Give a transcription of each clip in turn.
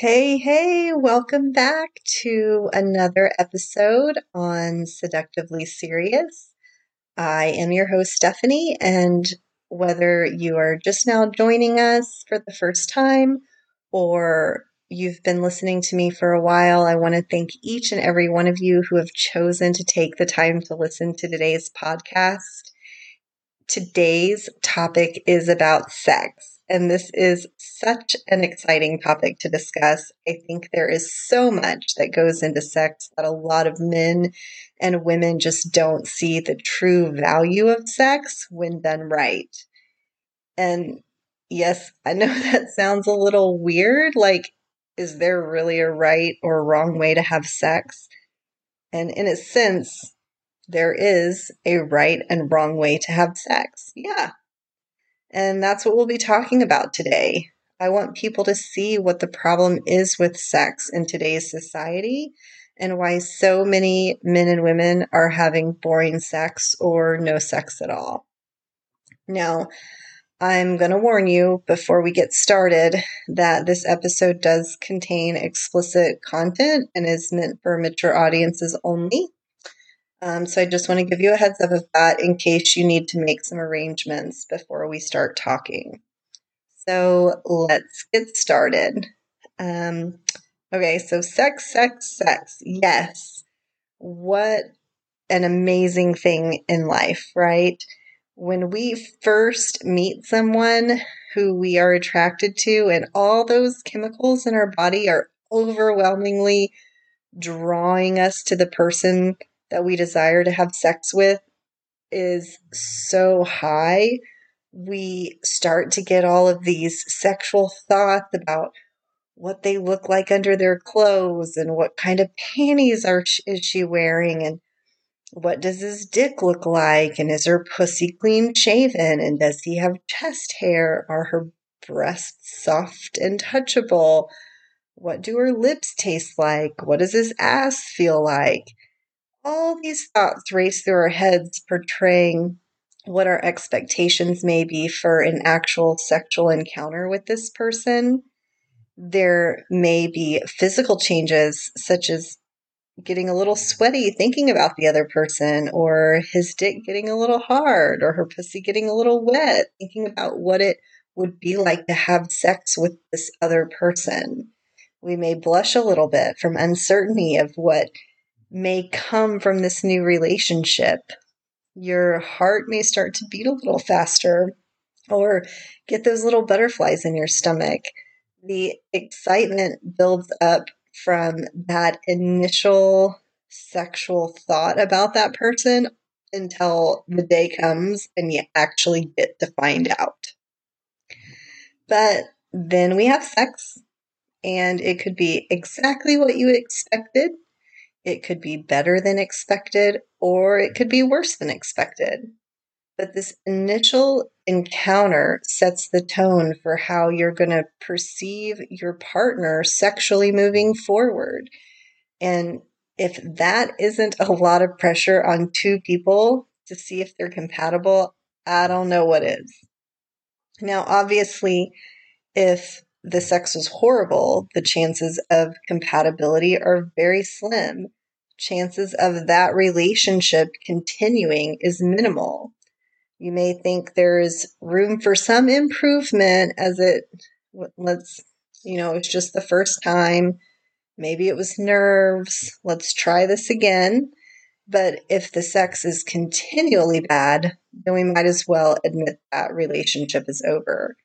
Hey, hey, welcome back to another episode on Seductively Serious. I am your host, Stephanie, and whether you are just now joining us for the first time or you've been listening to me for a while, I want to thank each and every one of you who have chosen to take the time to listen to today's podcast. Today's topic is about sex. And this is such an exciting topic to discuss. I think there is so much that goes into sex that a lot of men and women just don't see the true value of sex when done right. And yes, I know that sounds a little weird. Like, is there really a right or wrong way to have sex? And in a sense, there is a right and wrong way to have sex. Yeah, and that's what we'll be talking about today. I want people to see what the problem is with sex in today's society and why so many men and women are having boring sex or no sex at all. Now, I'm going to warn you before we get started that this episode does contain explicit content and is meant for mature audiences only. Um, so I just want to give you a heads up of that in case you need to make some arrangements before we start talking. So let's get started. Um, okay, so sex, sex, sex. Yes. What an amazing thing in life, right? When we first meet someone who we are attracted to, and all those chemicals in our body are overwhelmingly drawing us to the person that we desire to have sex with is so high, we start to get all of these sexual thoughts about what they look like under their clothes and what kind of panties are is she wearing and what does his dick look like and is her pussy clean shaven and does he have chest hair? Are her breasts soft and touchable? What do her lips taste like? What does his ass feel like all these thoughts race through our heads, portraying what our expectations may be for an actual sexual encounter with this person. There may be physical changes, such as getting a little sweaty thinking about the other person, or his dick getting a little hard, or her pussy getting a little wet, thinking about what it would be like to have sex with this other person. We may blush a little bit from uncertainty of what may come from this new relationship. Your heart may start to beat a little faster or get those little butterflies in your stomach. The excitement builds up from that initial sexual thought about that person until the day comes and you actually get to find out. But then we have sex, and it could be exactly what you expected it could be better than expected, or it could be worse than expected. But this initial encounter sets the tone for how you're going to perceive your partner sexually moving forward. And if that isn't a lot of pressure on two people to see if they're compatible, I don't know what is. Now, obviously, if the sex was horrible, the chances of compatibility are very slim. Chances of that relationship continuing is minimal. You may think there's room for some improvement as it, let's, you know, it's just the first time. Maybe it was nerves. Let's try this again. But if the sex is continually bad, then we might as well admit that relationship is over.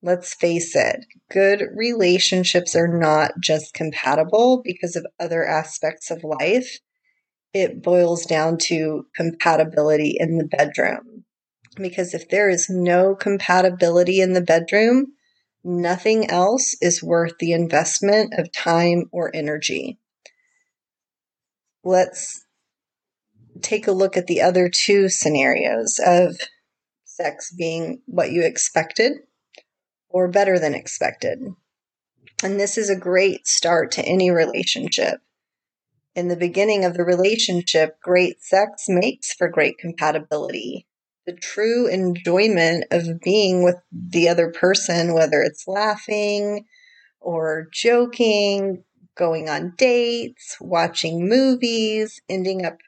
Let's face it, good relationships are not just compatible because of other aspects of life. It boils down to compatibility in the bedroom. Because if there is no compatibility in the bedroom, nothing else is worth the investment of time or energy. Let's take a look at the other two scenarios of sex being what you expected or better than expected. And this is a great start to any relationship. In the beginning of the relationship, great sex makes for great compatibility. The true enjoyment of being with the other person, whether it's laughing or joking, going on dates, watching movies, ending up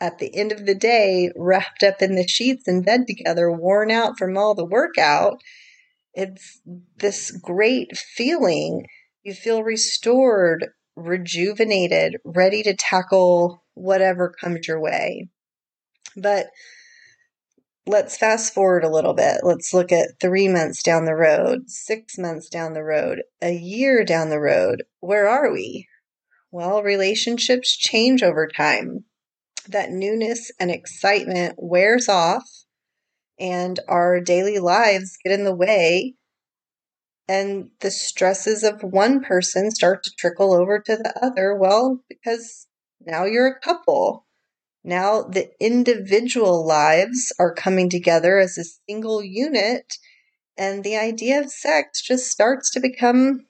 at the end of the day wrapped up in the sheets in bed together, worn out from all the workout. It's this great feeling. You feel restored, rejuvenated, ready to tackle whatever comes your way. But let's fast forward a little bit. Let's look at three months down the road, six months down the road, a year down the road. Where are we? Well, relationships change over time. That newness and excitement wears off, and our daily lives get in the way. And the stresses of one person start to trickle over to the other. Well, because now you're a couple now the individual lives are coming together as a single unit, and the idea of sex just starts to become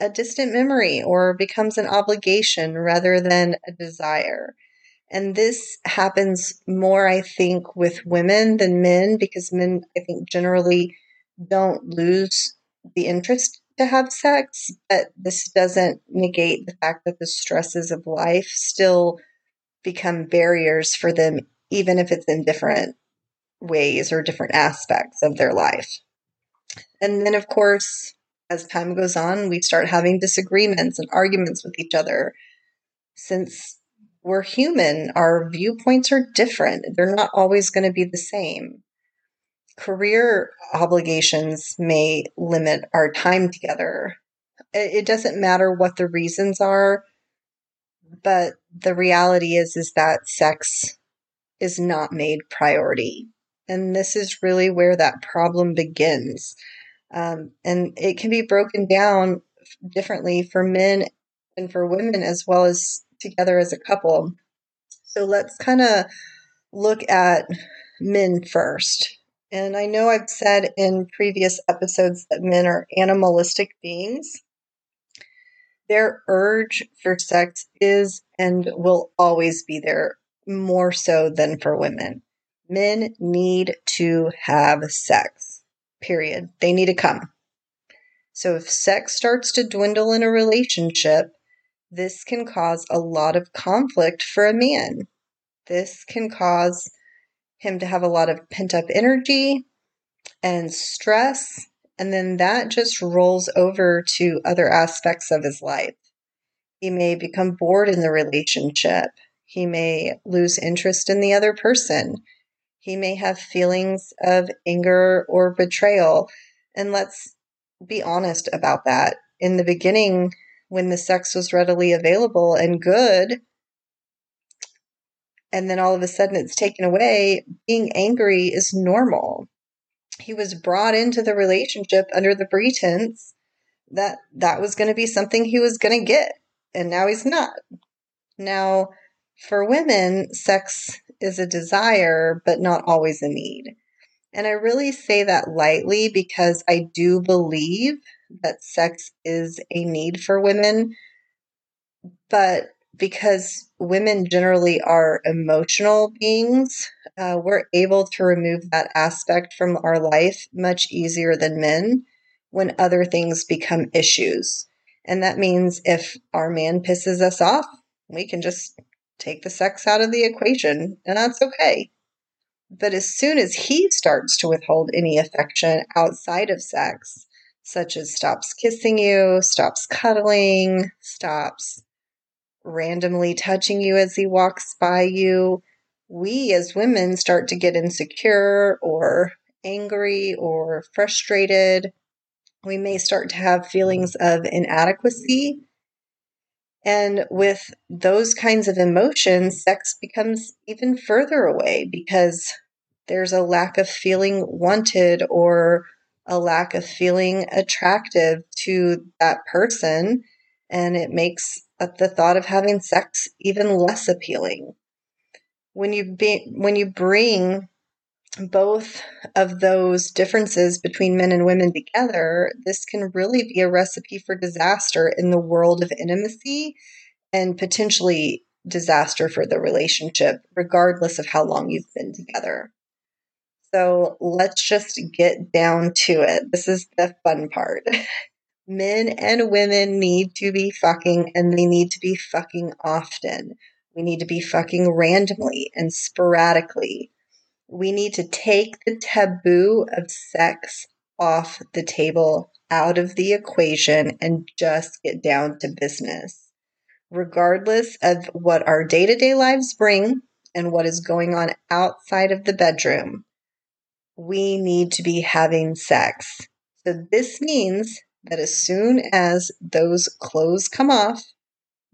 a distant memory or becomes an obligation rather than a desire. And this happens more, I think, with women than men because men, I think, generally don't lose the interest to have sex, but this doesn't negate the fact that the stresses of life still become barriers for them, even if it's in different ways or different aspects of their life. And then, of course, as time goes on, we start having disagreements and arguments with each other. Since we're human, our viewpoints are different, they're not always going to be the same. Career obligations may limit our time together. It doesn't matter what the reasons are but the reality is is that sex is not made priority and this is really where that problem begins um, and it can be broken down differently for men and for women as well as together as a couple so let's kind of look at men first and i know i've said in previous episodes that men are animalistic beings their urge for sex is and will always be there more so than for women. Men need to have sex, period. They need to come. So if sex starts to dwindle in a relationship, this can cause a lot of conflict for a man. This can cause him to have a lot of pent up energy and stress and then that just rolls over to other aspects of his life. He may become bored in the relationship. He may lose interest in the other person. He may have feelings of anger or betrayal. And let's be honest about that. In the beginning, when the sex was readily available and good, and then all of a sudden it's taken away, being angry is normal. He was brought into the relationship under the pretense that that was going to be something he was going to get and now he's not. Now for women sex is a desire but not always a need. And i really say that lightly because i do believe that sex is a need for women but because women generally are emotional beings, uh, we're able to remove that aspect from our life much easier than men when other things become issues. And that means if our man pisses us off, we can just take the sex out of the equation, and that's okay. But as soon as he starts to withhold any affection outside of sex, such as stops kissing you, stops cuddling, stops randomly touching you as he walks by you, we as women start to get insecure or angry or frustrated. We may start to have feelings of inadequacy. And with those kinds of emotions, sex becomes even further away because there's a lack of feeling wanted or a lack of feeling attractive to that person. And it makes uh, the thought of having sex even less appealing. When you be, when you bring both of those differences between men and women together, this can really be a recipe for disaster in the world of intimacy and potentially disaster for the relationship, regardless of how long you've been together. So let's just get down to it. This is the fun part. Men and women need to be fucking and they need to be fucking often. We need to be fucking randomly and sporadically. We need to take the taboo of sex off the table, out of the equation, and just get down to business. Regardless of what our day to day lives bring and what is going on outside of the bedroom, we need to be having sex. So, this means that as soon as those clothes come off,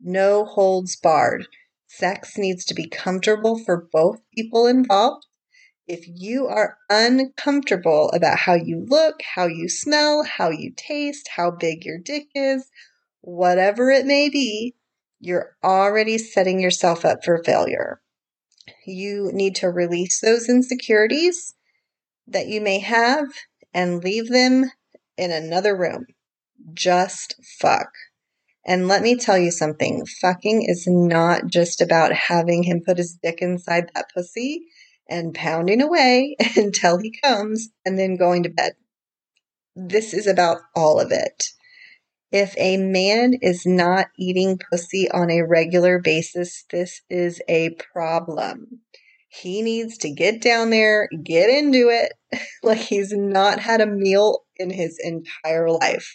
no holds barred. Sex needs to be comfortable for both people involved. If you are uncomfortable about how you look, how you smell, how you taste, how big your dick is, whatever it may be, you're already setting yourself up for failure. You need to release those insecurities that you may have and leave them in another room. Just fuck. And let me tell you something fucking is not just about having him put his dick inside that pussy and pounding away until he comes and then going to bed. This is about all of it. If a man is not eating pussy on a regular basis, this is a problem. He needs to get down there, get into it, like he's not had a meal in his entire life.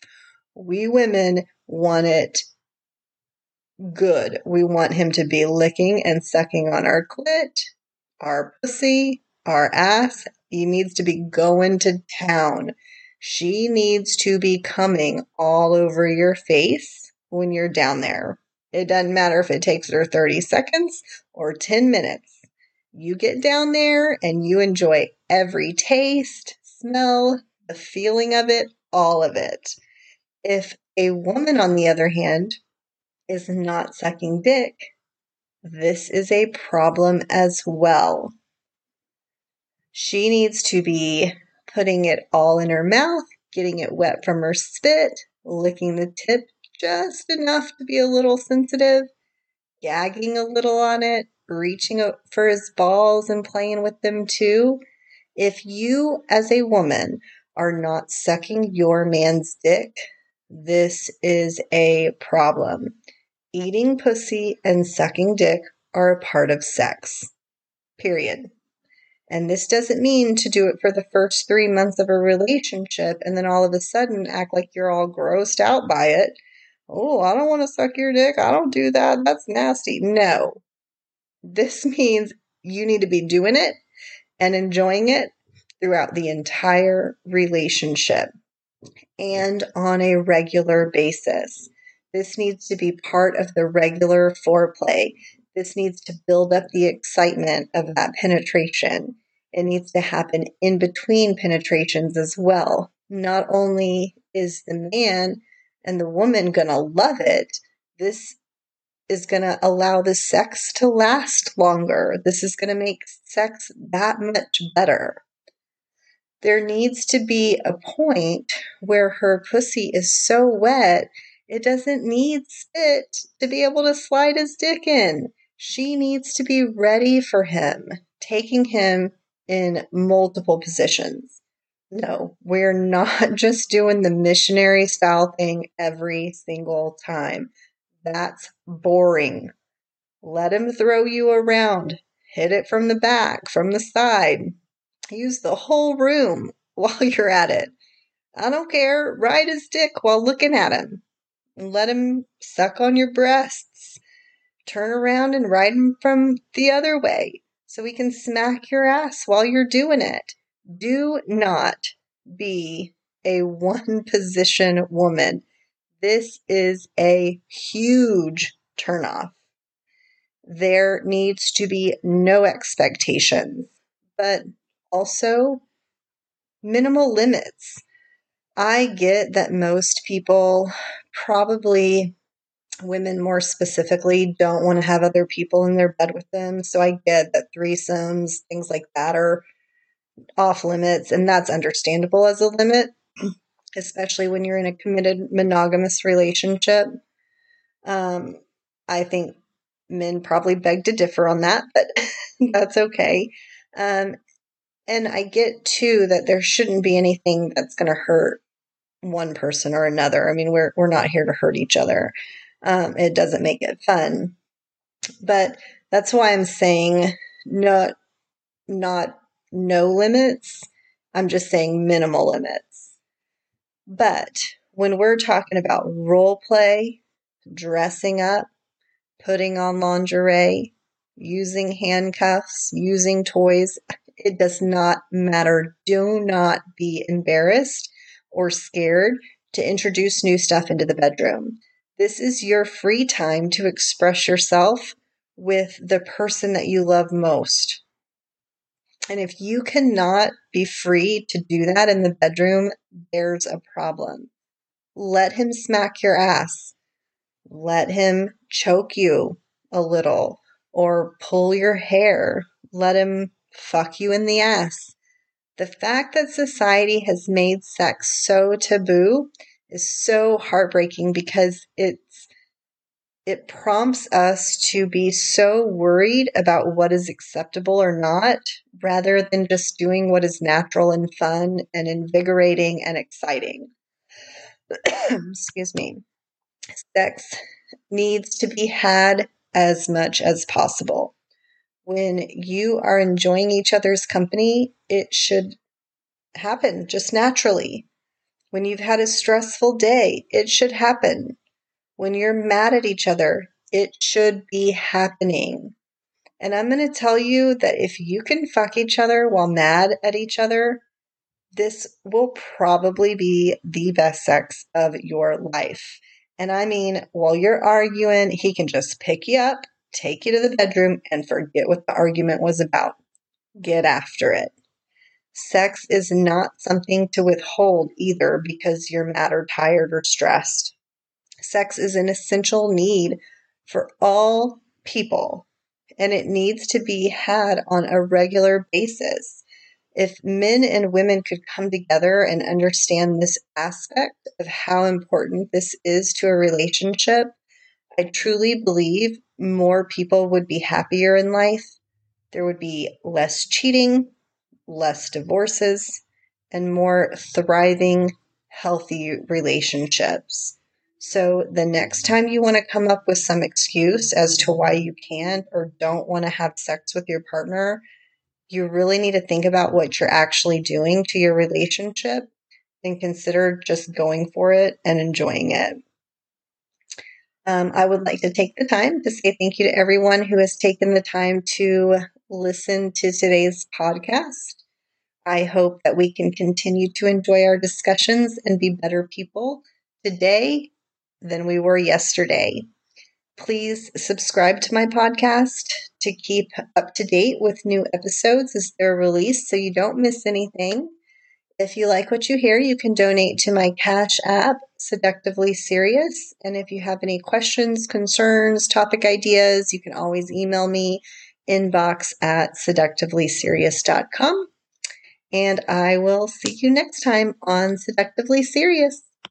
We women want it good. We want him to be licking and sucking on our clit, our pussy, our ass. He needs to be going to town. She needs to be coming all over your face when you're down there. It doesn't matter if it takes her 30 seconds or 10 minutes. You get down there and you enjoy every taste, smell, the feeling of it, all of it. If a woman, on the other hand, is not sucking dick, this is a problem as well. She needs to be putting it all in her mouth, getting it wet from her spit, licking the tip just enough to be a little sensitive, gagging a little on it, reaching out for his balls and playing with them too. If you, as a woman, are not sucking your man's dick, this is a problem. Eating pussy and sucking dick are a part of sex. Period. And this doesn't mean to do it for the first three months of a relationship and then all of a sudden act like you're all grossed out by it. Oh, I don't want to suck your dick. I don't do that. That's nasty. No. This means you need to be doing it and enjoying it throughout the entire relationship and on a regular basis. This needs to be part of the regular foreplay. This needs to build up the excitement of that penetration. It needs to happen in between penetrations as well. Not only is the man and the woman going to love it, this is going to allow the sex to last longer. This is going to make sex that much better. There needs to be a point where her pussy is so wet, it doesn't need spit to be able to slide his dick in. She needs to be ready for him, taking him in multiple positions. No, we're not just doing the missionary style thing every single time. That's boring. Let him throw you around. Hit it from the back, from the side. Use the whole room while you're at it. I don't care. Ride his dick while looking at him. Let him suck on your breasts. Turn around and ride him from the other way so he can smack your ass while you're doing it. Do not be a one position woman. This is a huge turnoff. There needs to be no expectations, but also minimal limits. I get that most people, probably women more specifically, don't want to have other people in their bed with them. So I get that threesomes, things like that are off limits, and that's understandable as a limit, especially when you're in a committed monogamous relationship. Um, I think men probably beg to differ on that, but that's okay. Um, and I get too that there shouldn't be anything that's going to hurt one person or another. I mean, we're we're not here to hurt each other. Um, it doesn't make it fun. But that's why I'm saying not not no limits. I'm just saying minimal limits. But when we're talking about role play, dressing up, putting on lingerie, using handcuffs, using toys, it does not matter. Do not be embarrassed or scared to introduce new stuff into the bedroom. This is your free time to express yourself with the person that you love most. And if you cannot be free to do that in the bedroom, there's a problem. Let him smack your ass. Let him choke you a little or pull your hair. Let him fuck you in the ass. The fact that society has made sex so taboo is so heartbreaking because it's it prompts us to be so worried about what is acceptable or not rather than just doing what is natural and fun and invigorating and exciting. Excuse me. Sex needs to be had as much as possible. When you are enjoying each other's company, it should happen just naturally. When you've had a stressful day, it should happen. When you're mad at each other, it should be happening. And I'm going to tell you that if you can fuck each other while mad at each other, this will probably be the best sex of your life. And I mean, while you're arguing, he can just pick you up, take you to the bedroom, and forget what the argument was about. Get after it. Sex is not something to withhold either because you're mad or tired or stressed. Sex is an essential need for all people, and it needs to be had on a regular basis if men and women could come together and understand this aspect of how important this is to a relationship, I truly believe more people would be happier in life. There would be less cheating, less divorces, and more thriving, healthy relationships. So, the next time you want to come up with some excuse as to why you can't or don't want to have sex with your partner, you really need to think about what you're actually doing to your relationship and consider just going for it and enjoying it. Um, I would like to take the time to say thank you to everyone who has taken the time to listen to today's podcast. I hope that we can continue to enjoy our discussions and be better people today than we were yesterday. Please subscribe to my podcast to keep up to date with new episodes as they're released so you don't miss anything. If you like what you hear, you can donate to my Cash app, Seductively Serious. And if you have any questions, concerns, topic ideas, you can always email me inbox at seductively serious.com. And I will see you next time on Seductively Serious.